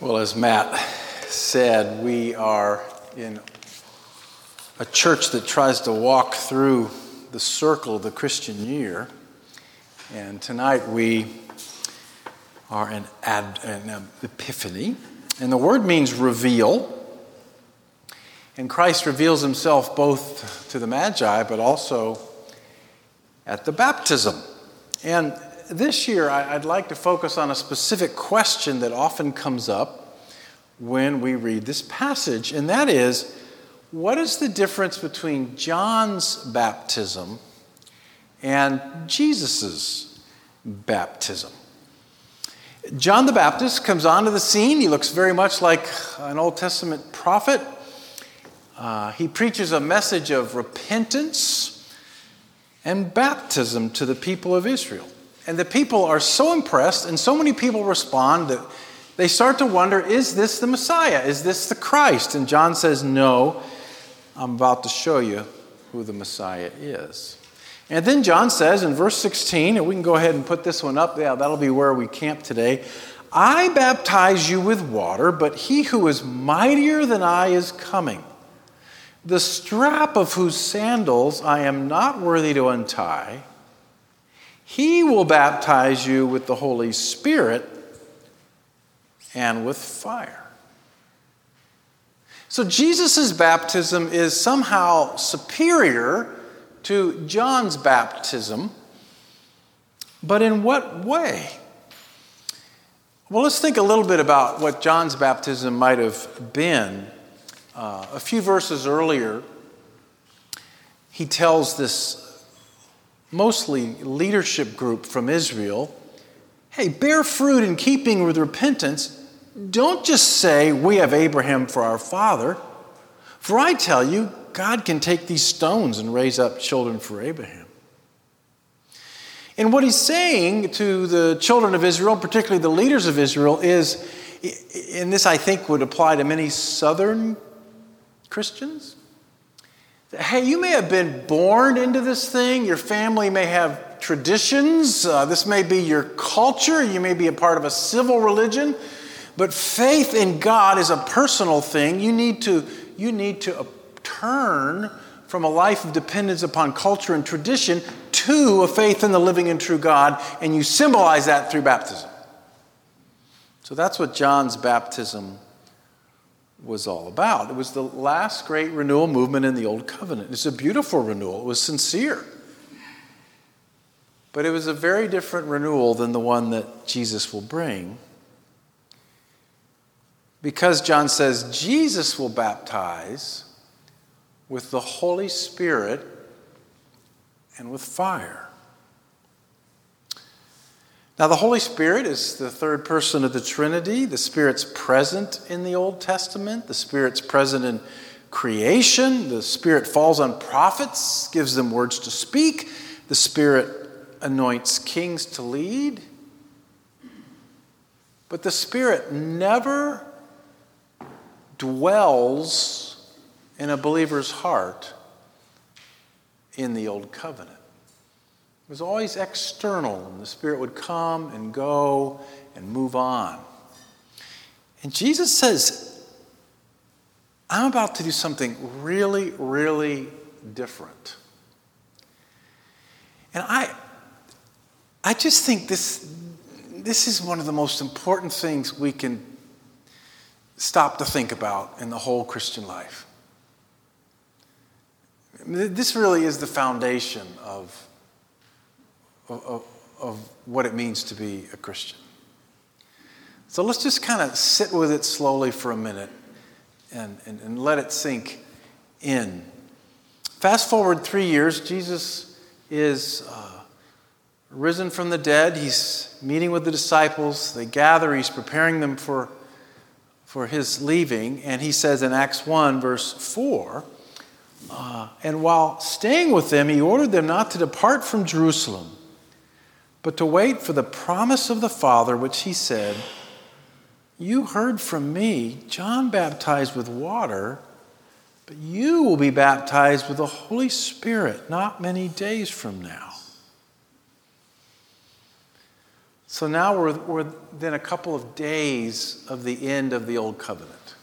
Well, as Matt said, we are in a church that tries to walk through the circle of the Christian year. And tonight we are in ad, an epiphany. And the word means reveal. And Christ reveals himself both to the Magi, but also at the baptism. And this year, I'd like to focus on a specific question that often comes up when we read this passage, and that is what is the difference between John's baptism and Jesus' baptism? John the Baptist comes onto the scene. He looks very much like an Old Testament prophet. Uh, he preaches a message of repentance and baptism to the people of Israel. And the people are so impressed, and so many people respond that they start to wonder is this the Messiah? Is this the Christ? And John says, No, I'm about to show you who the Messiah is. And then John says in verse 16, and we can go ahead and put this one up. Yeah, that'll be where we camp today. I baptize you with water, but he who is mightier than I is coming, the strap of whose sandals I am not worthy to untie. He will baptize you with the Holy Spirit and with fire. So Jesus' baptism is somehow superior to John's baptism, but in what way? Well, let's think a little bit about what John's baptism might have been. Uh, a few verses earlier, he tells this mostly leadership group from Israel hey, bear fruit in keeping with repentance. Don't just say, We have Abraham for our father. For I tell you, God can take these stones and raise up children for Abraham. And what he's saying to the children of Israel, particularly the leaders of Israel, is, and this I think would apply to many southern Christians, Hey, you may have been born into this thing. Your family may have traditions. Uh, this may be your culture. You may be a part of a civil religion. But faith in God is a personal thing. You need to, you need to turn from a life of dependence upon culture and tradition to a faith in the living and true God, and you symbolize that through baptism. So that's what John's baptism was all about. It was the last great renewal movement in the Old Covenant. It's a beautiful renewal, it was sincere. But it was a very different renewal than the one that Jesus will bring. Because John says Jesus will baptize with the Holy Spirit and with fire. Now, the Holy Spirit is the third person of the Trinity. The Spirit's present in the Old Testament, the Spirit's present in creation. The Spirit falls on prophets, gives them words to speak. The Spirit anoints kings to lead. But the Spirit never dwells in a believer's heart in the Old Covenant. It was always external, and the Spirit would come and go and move on. And Jesus says, I'm about to do something really, really different. And I, I just think this, this is one of the most important things we can stop to think about in the whole Christian life. This really is the foundation of of, what it means to be a Christian. So let's just kind of sit with it slowly for a minute and, and, and let it sink in. Fast forward three years, Jesus is uh, risen from the dead. He's meeting with the disciples. They gather, he's preparing them for, for his leaving. And he says in Acts 1, verse 4, uh, and while staying with them, he ordered them not to depart from Jerusalem but to wait for the promise of the Father, which he said, You heard from me, John baptized with water, but you will be baptized with the Holy Spirit not many days from now. So now we're, we're within a couple of days of the end of the Old Covenant.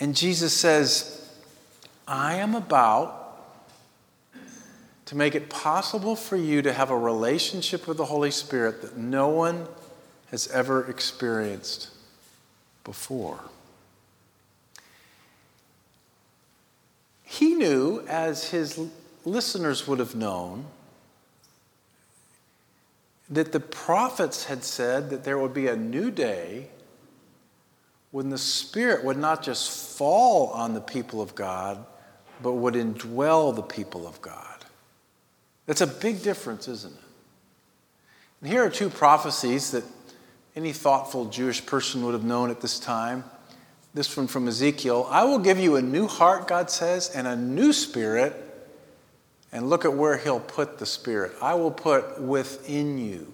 And Jesus says, I am about to make it possible for you to have a relationship with the Holy Spirit that no one has ever experienced before. He knew, as his listeners would have known, that the prophets had said that there would be a new day when the Spirit would not just fall on the people of God, but would indwell the people of God. That's a big difference, isn't it? And here are two prophecies that any thoughtful Jewish person would have known at this time. This one from Ezekiel I will give you a new heart, God says, and a new spirit. And look at where he'll put the spirit. I will put within you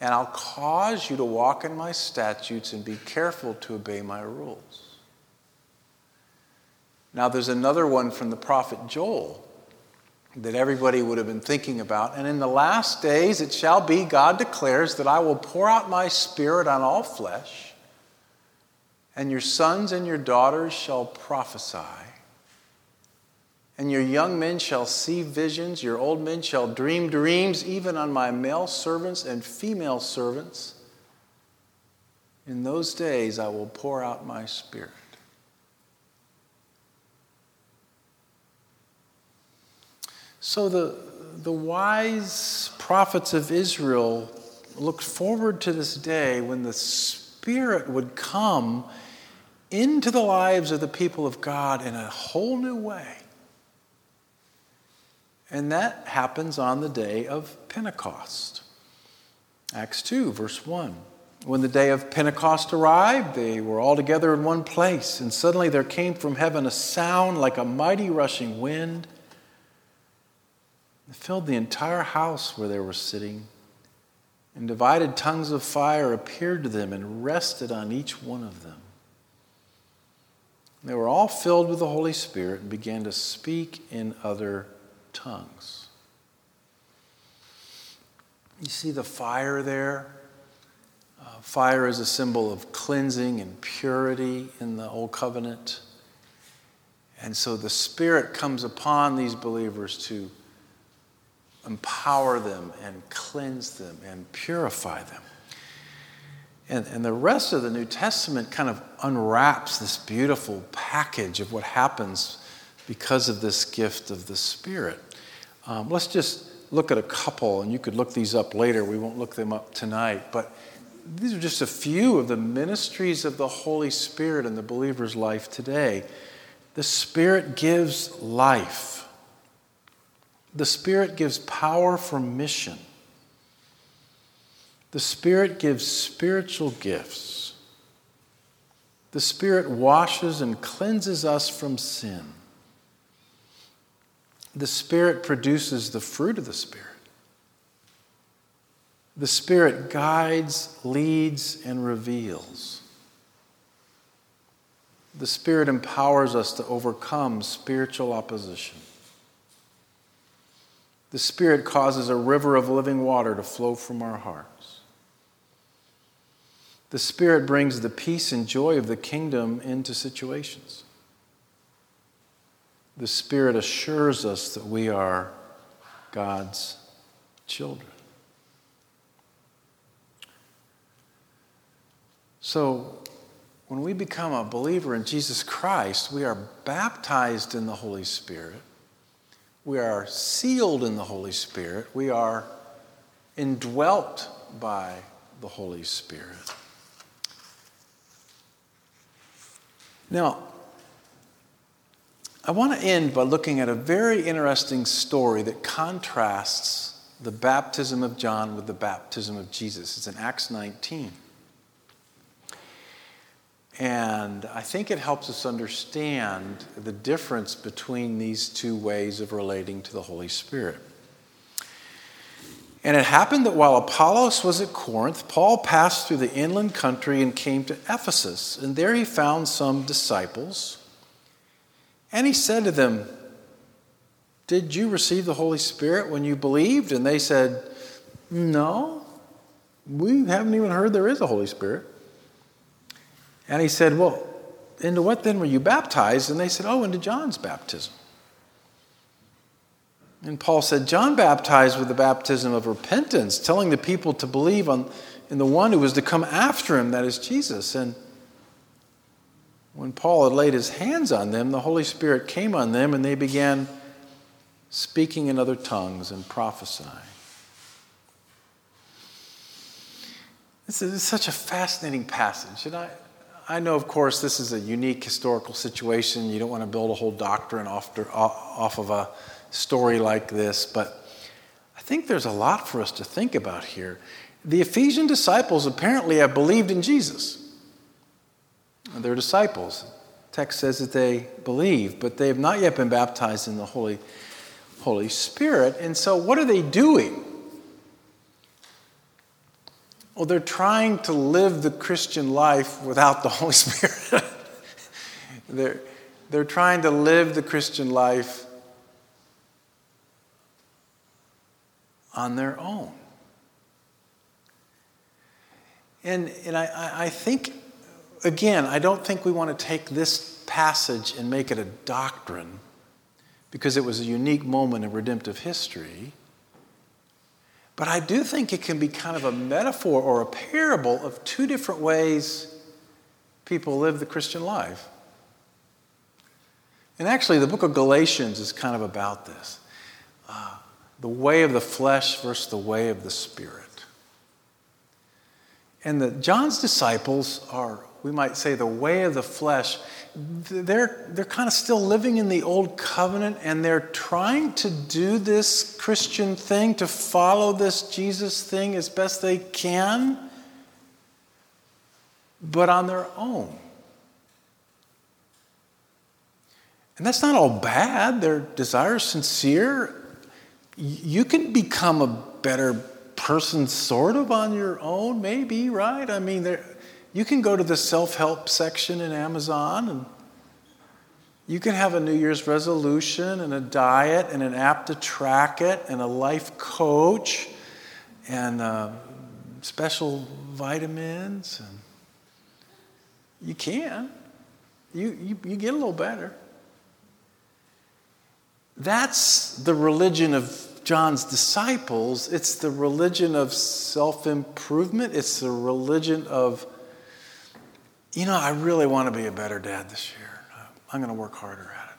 and I'll cause you to walk in my statutes and be careful to obey my rules. Now, there's another one from the prophet Joel that everybody would have been thinking about. And in the last days it shall be, God declares, that I will pour out my spirit on all flesh, and your sons and your daughters shall prophesy. And your young men shall see visions, your old men shall dream dreams, even on my male servants and female servants. In those days I will pour out my spirit. So the, the wise prophets of Israel looked forward to this day when the Spirit would come into the lives of the people of God in a whole new way. And that happens on the day of Pentecost. Acts 2, verse 1. When the day of Pentecost arrived, they were all together in one place, and suddenly there came from heaven a sound like a mighty rushing wind. Filled the entire house where they were sitting, and divided tongues of fire appeared to them and rested on each one of them. They were all filled with the Holy Spirit and began to speak in other tongues. You see the fire there? Uh, fire is a symbol of cleansing and purity in the Old Covenant. And so the Spirit comes upon these believers to empower them and cleanse them and purify them. And, and the rest of the New Testament kind of unwraps this beautiful package of what happens because of this gift of the Spirit. Um, let's just look at a couple, and you could look these up later. We won't look them up tonight. But these are just a few of the ministries of the Holy Spirit in the believer's life today. The Spirit gives life, the Spirit gives power for mission, the Spirit gives spiritual gifts. The Spirit washes and cleanses us from sin the Spirit produces the fruit of the Spirit. The Spirit guides, leads, and reveals. The Spirit empowers us to overcome spiritual opposition. The Spirit causes a river of living water to flow from our hearts. The Spirit brings the peace and joy of the kingdom into situations the Spirit assures us that we are God's children. So, when we become a believer in Jesus Christ, we are baptized in the Holy Spirit. We are sealed in the Holy Spirit. We are indwelt by the Holy Spirit. Now, I want to end by looking at a very interesting story that contrasts the baptism of John with the baptism of Jesus. It's in Acts 19. And I think it helps us understand the difference between these two ways of relating to the Holy Spirit. And it happened that while Apollos was at Corinth, Paul passed through the inland country and came to Ephesus. And there he found some disciples and he said to them, Did you receive the Holy Spirit when you believed? And they said, No, we haven't even heard there is a Holy Spirit. And he said, Well, into what then were you baptized? And they said, Oh, into John's baptism. And Paul said, John baptized with the baptism of repentance, telling the people to believe on, in the one who was to come after him, that is Jesus. And when Paul had laid his hands on them, the Holy Spirit came on them and they began speaking in other tongues and prophesying. This is such a fascinating passage. And I, I know, of course, this is a unique historical situation. You don't want to build a whole doctrine off, off of a story like this, but I think there's a lot for us to think about here. The Ephesian disciples apparently have believed in Jesus. They're disciples. Text says that they believe, but they have not yet been baptized in the Holy, Holy Spirit. And so, what are they doing? Well, they're trying to live the Christian life without the Holy Spirit. they're, they're trying to live the Christian life on their own. And, and I, I think, again, I don't think we want to take this passage and make it a doctrine because it was a unique moment in redemptive history. But I do think it can be kind of a metaphor or a parable of two different ways people live the Christian life. And actually, the book of Galatians is kind of about this uh, the way of the flesh versus the way of the spirit. And the, John's disciples are, we might say, the way of the flesh. They're, they're kind of still living in the old covenant and they're trying to do this Christian thing, to follow this Jesus thing as best they can, but on their own. And that's not all bad. Their desire is sincere. You can become a better person sort of on your own, maybe, right? I mean, there, you can go to the self help section in Amazon and you can have a New Year's resolution and a diet and an app to track it and a life coach and uh, special vitamins. And you can. You, you, you get a little better. That's the religion of John's disciples, it's the religion of self improvement. It's the religion of, you know, I really want to be a better dad this year. I'm going to work harder at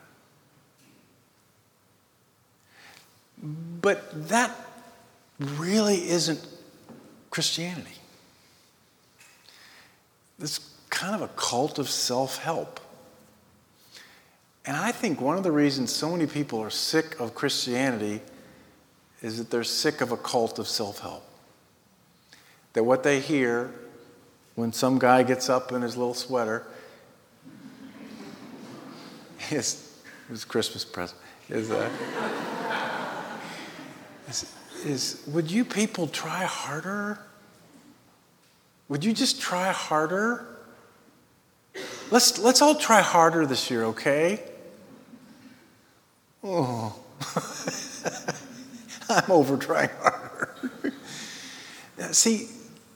it. But that really isn't Christianity. It's kind of a cult of self help. And I think one of the reasons so many people are sick of Christianity is that they're sick of a cult of self help. That what they hear when some guy gets up in his little sweater is his Christmas present is, uh, is, is would you people try harder? Would you just try harder? Let's, let's all try harder this year, okay? Oh. I'm over trying harder. See,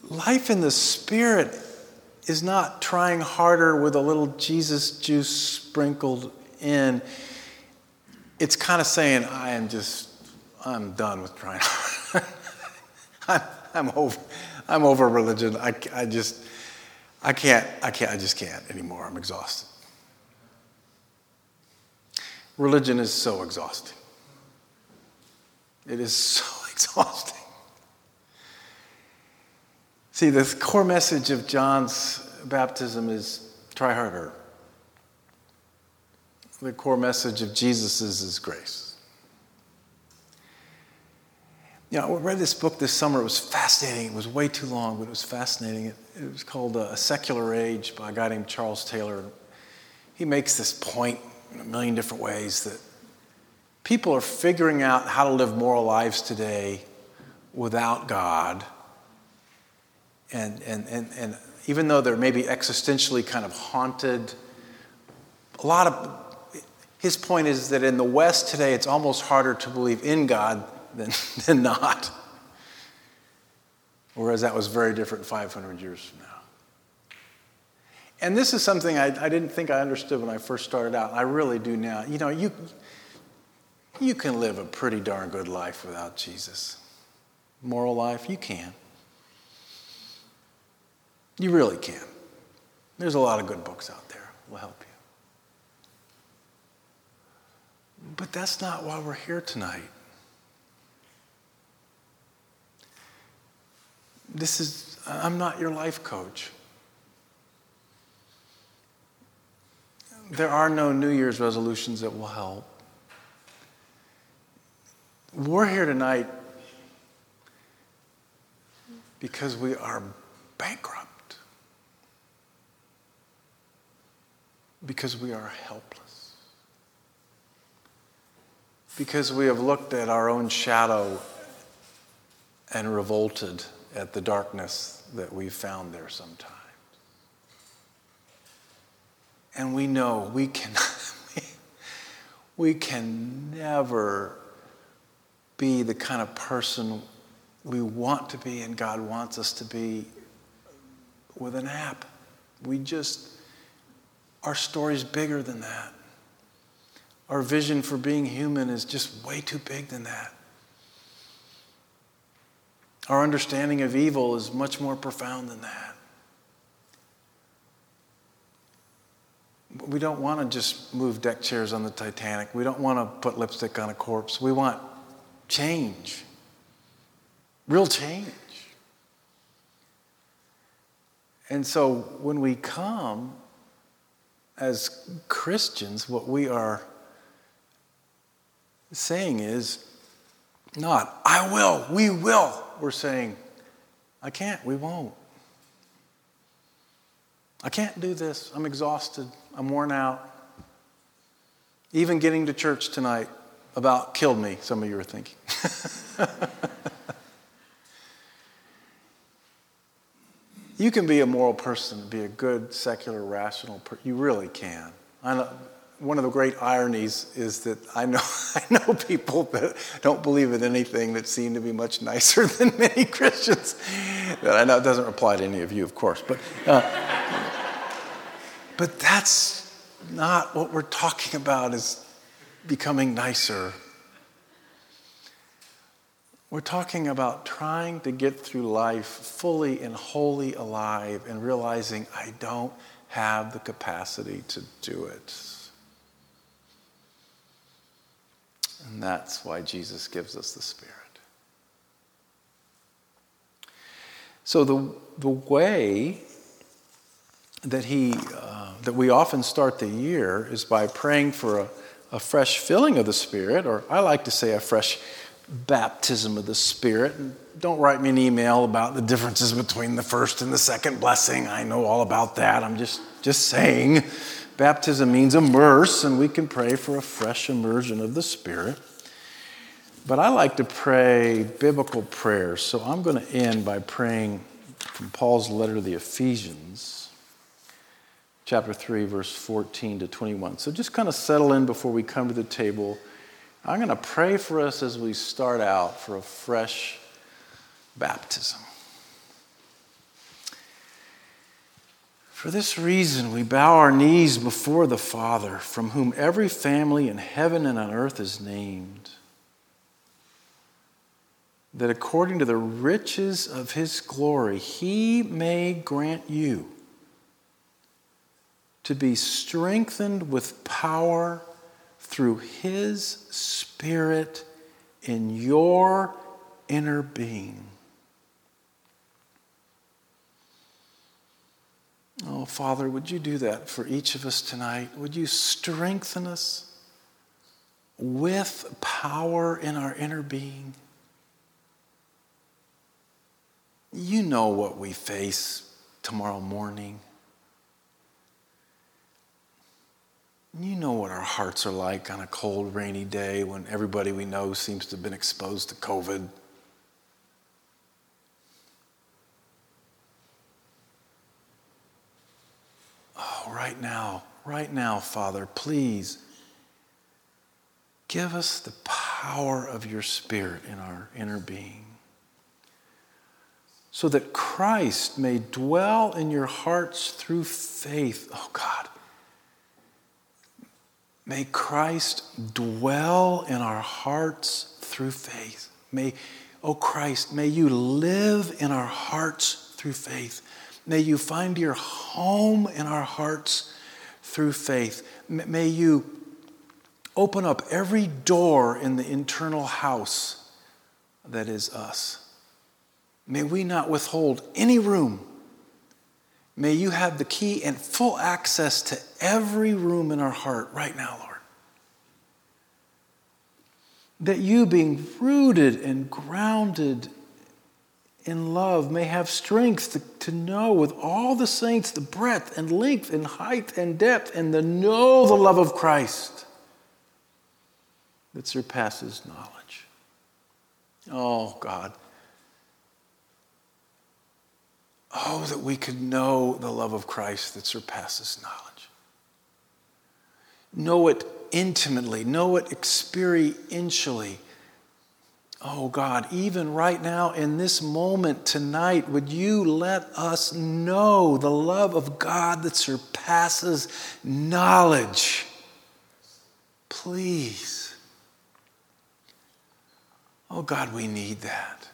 life in the Spirit is not trying harder with a little Jesus juice sprinkled in. It's kind of saying, I am just, I'm done with trying I'm, I'm, over, I'm over religion. I, I just, I can't, I can't, I just can't anymore. I'm exhausted. Religion is so exhausting. It is so exhausting. See, the core message of John's baptism is try harder. The core message of Jesus is grace. You know, I read this book this summer. It was fascinating. It was way too long, but it was fascinating. It, it was called uh, A Secular Age by a guy named Charles Taylor. He makes this point in a million different ways that people are figuring out how to live moral lives today without God. And, and, and, and even though they're maybe existentially kind of haunted, a lot of his point is that in the West today, it's almost harder to believe in God than, than not. Whereas that was very different 500 years from now. And this is something I, I didn't think I understood when I first started out. I really do now. You know, you, you can live a pretty darn good life without Jesus. Moral life, you can. You really can. There's a lot of good books out there will help you. But that's not why we're here tonight. This is, I'm not your life coach. There are no New Year's resolutions that will help. We're here tonight because we are bankrupt, because we are helpless, because we have looked at our own shadow and revolted at the darkness that we found there sometimes. And we know we can, we can never be the kind of person we want to be and God wants us to be with an app. We just, our story's bigger than that. Our vision for being human is just way too big than that. Our understanding of evil is much more profound than that. We don't want to just move deck chairs on the Titanic. We don't want to put lipstick on a corpse. We want change, real change. And so when we come as Christians, what we are saying is not, I will, we will. We're saying, I can't, we won't. I can't do this. I'm exhausted. I'm worn out. Even getting to church tonight about killed me, some of you are thinking. you can be a moral person, be a good, secular, rational person. You really can. Know, one of the great ironies is that I know, I know people that don't believe in anything that seem to be much nicer than many Christians. That I know it doesn't apply to any of you, of course. But, uh, but that's not what we're talking about is becoming nicer. We're talking about trying to get through life fully and wholly alive and realizing I don't have the capacity to do it. And that's why Jesus gives us the Spirit. So, the, the way that, he, uh, that we often start the year is by praying for a a fresh filling of the Spirit, or I like to say a fresh baptism of the Spirit. And don't write me an email about the differences between the first and the second blessing. I know all about that. I'm just, just saying. Baptism means immerse, and we can pray for a fresh immersion of the Spirit. But I like to pray biblical prayers, so I'm going to end by praying from Paul's letter to the Ephesians chapter 3, verse 14 to 21. So just kind of settle in before we come to the table. I'm going to pray for us as we start out for a fresh baptism. For this reason, we bow our knees before the Father, from whom every family in heaven and on earth is named, that according to the riches of his glory, he may grant you to be strengthened with power through His Spirit in your inner being. Oh, Father, would you do that for each of us tonight? Would you strengthen us with power in our inner being? You know what we face tomorrow morning. You know what our hearts are like on a cold, rainy day when everybody we know seems to have been exposed to COVID. Oh, right now, right now, Father, please give us the power of your Spirit in our inner being. so that Christ may dwell in your hearts through faith. Oh God. May Christ dwell in our hearts through faith. May, oh Christ, may you live in our hearts through faith. May you find your home in our hearts through faith. May you open up every door in the internal house that is us. May we not withhold any room. May you have the key and full access to every room in our heart right now, Lord. That you, being rooted and grounded in love, may have strength to, to know with all the saints the breadth and length and height and depth and to know the love of Christ that surpasses knowledge. Oh, God. Oh, that we could know the love of Christ that surpasses knowledge. Know it intimately, know it experientially. Oh God, even right now in this moment tonight, would you let us know the love of God that surpasses knowledge? Please. Oh God, we need that.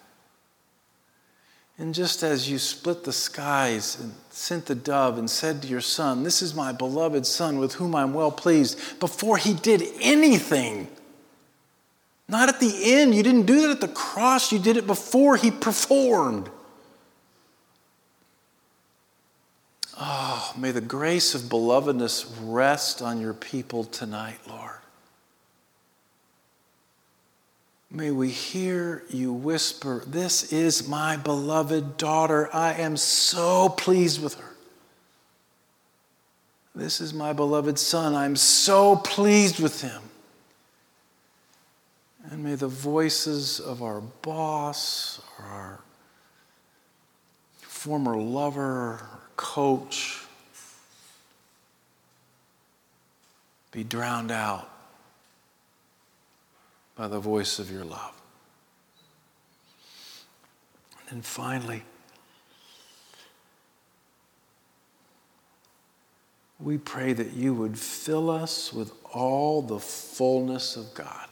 And just as you split the skies and sent the dove and said to your son, This is my beloved son with whom I'm well pleased, before he did anything, not at the end, you didn't do that at the cross, you did it before he performed. Oh, may the grace of belovedness rest on your people tonight, Lord. May we hear you whisper, This is my beloved daughter. I am so pleased with her. This is my beloved son. I'm so pleased with him. And may the voices of our boss or our former lover, or coach be drowned out by the voice of your love. And then finally, we pray that you would fill us with all the fullness of God.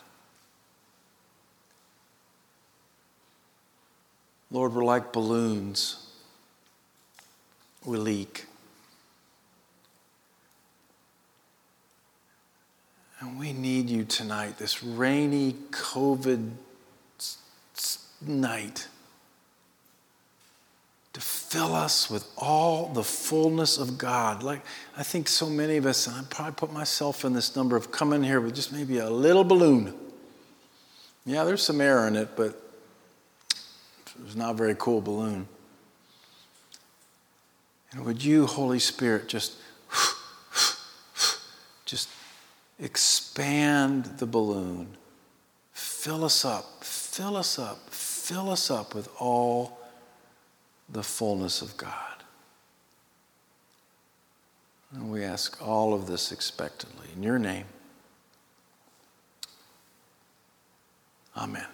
Lord, we're like balloons. We leak. And we need you tonight, this rainy COVID night, to fill us with all the fullness of God. Like I think so many of us, and I probably put myself in this number of coming here with just maybe a little balloon. Yeah, there's some air in it, but it's not a very cool balloon. And would you, Holy Spirit, just just expand the balloon. Fill us up, fill us up, fill us up with all the fullness of God. And we ask all of this expectantly. In your name, Amen.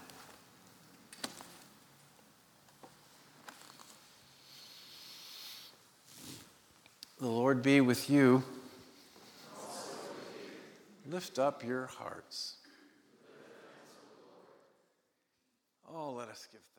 The Lord be with you. Lift up your hearts. Oh, let us give thanks.